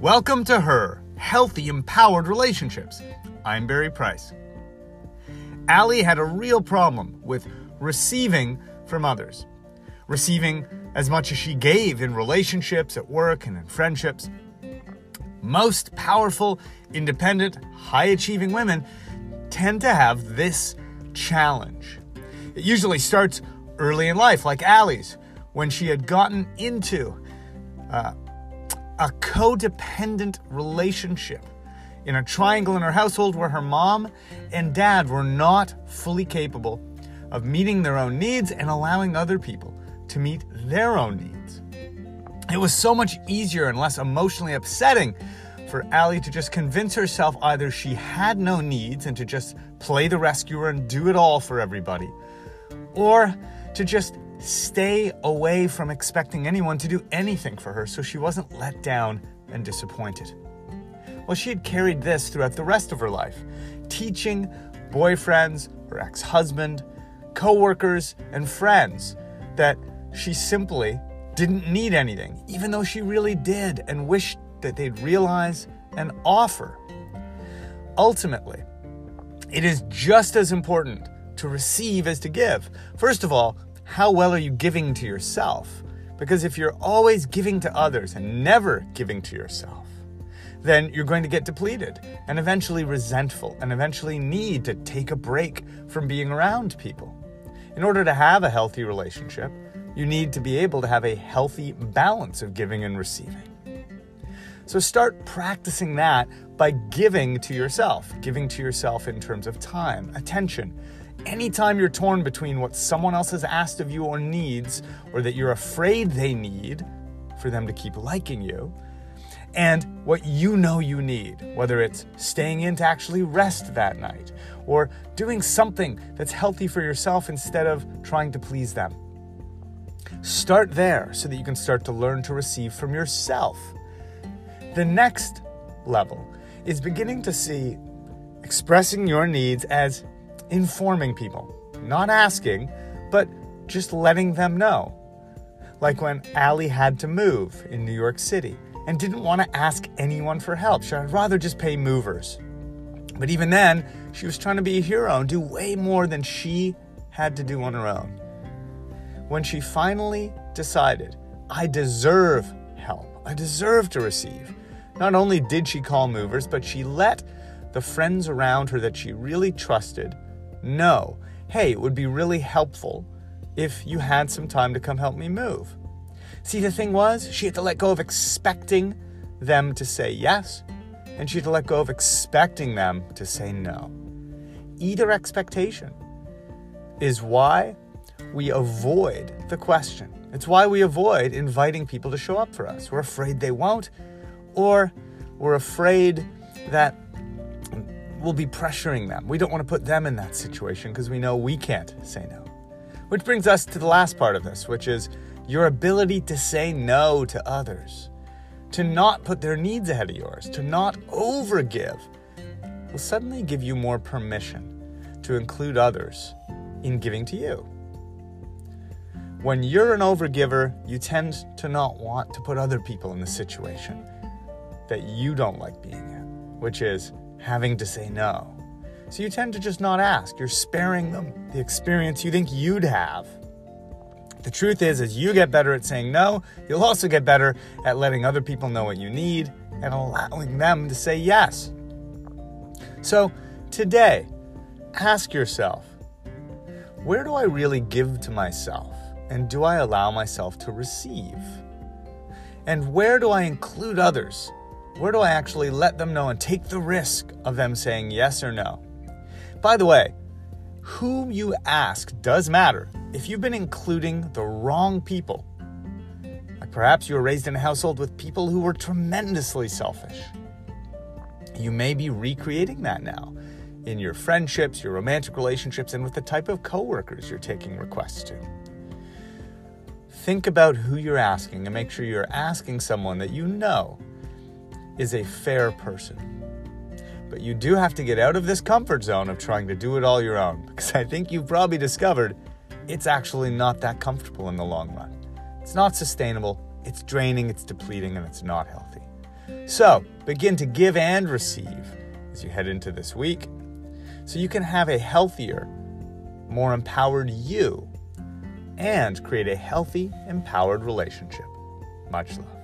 Welcome to Her Healthy, Empowered Relationships. I'm Barry Price. Allie had a real problem with receiving from others, receiving as much as she gave in relationships, at work, and in friendships. Most powerful, independent, high achieving women tend to have this challenge. It usually starts early in life, like Allie's, when she had gotten into uh, a codependent relationship in a triangle in her household where her mom and dad were not fully capable of meeting their own needs and allowing other people to meet their own needs. It was so much easier and less emotionally upsetting for Allie to just convince herself either she had no needs and to just play the rescuer and do it all for everybody, or to just stay away from expecting anyone to do anything for her so she wasn't let down and disappointed. Well, she had carried this throughout the rest of her life, teaching boyfriends, her ex husband, co workers, and friends that she simply didn't need anything, even though she really did and wished that they'd realize and offer. Ultimately, it is just as important to receive as to give. First of all, how well are you giving to yourself? Because if you're always giving to others and never giving to yourself, then you're going to get depleted and eventually resentful and eventually need to take a break from being around people. In order to have a healthy relationship, you need to be able to have a healthy balance of giving and receiving. So start practicing that by giving to yourself, giving to yourself in terms of time, attention, anytime you're torn between what someone else has asked of you or needs, or that you're afraid they need for them to keep liking you, and what you know you need, whether it's staying in to actually rest that night, or doing something that's healthy for yourself instead of trying to please them. Start there so that you can start to learn to receive from yourself. The next level is beginning to see expressing your needs as informing people, not asking, but just letting them know. Like when Allie had to move in New York City and didn't want to ask anyone for help. She'd rather just pay movers. But even then, she was trying to be a hero and do way more than she had to do on her own. When she finally decided, I deserve help, I deserve to receive, not only did she call movers, but she let the friends around her that she really trusted know. Hey, it would be really helpful if you had some time to come help me move. See, the thing was, she had to let go of expecting them to say yes, and she had to let go of expecting them to say no. Either expectation is why we avoid the question. It's why we avoid inviting people to show up for us. We're afraid they won't, or we're afraid that we'll be pressuring them. We don't want to put them in that situation because we know we can't say no. Which brings us to the last part of this, which is your ability to say no to others, to not put their needs ahead of yours, to not overgive, will suddenly give you more permission to include others in giving to you. When you're an overgiver, you tend to not want to put other people in the situation that you don't like being in, which is having to say no. So you tend to just not ask. You're sparing them the experience you think you'd have. The truth is, as you get better at saying no, you'll also get better at letting other people know what you need and allowing them to say yes. So today, ask yourself where do I really give to myself? And do I allow myself to receive? And where do I include others where do I actually let them know and take the risk of them saying yes or no? By the way, whom you ask does matter if you've been including the wrong people. Like perhaps you were raised in a household with people who were tremendously selfish. You may be recreating that now in your friendships, your romantic relationships, and with the type of coworkers you're taking requests to. Think about who you're asking and make sure you're asking someone that you know is a fair person. But you do have to get out of this comfort zone of trying to do it all your own, because I think you've probably discovered it's actually not that comfortable in the long run. It's not sustainable, it's draining, it's depleting, and it's not healthy. So begin to give and receive as you head into this week so you can have a healthier, more empowered you and create a healthy, empowered relationship. Much love.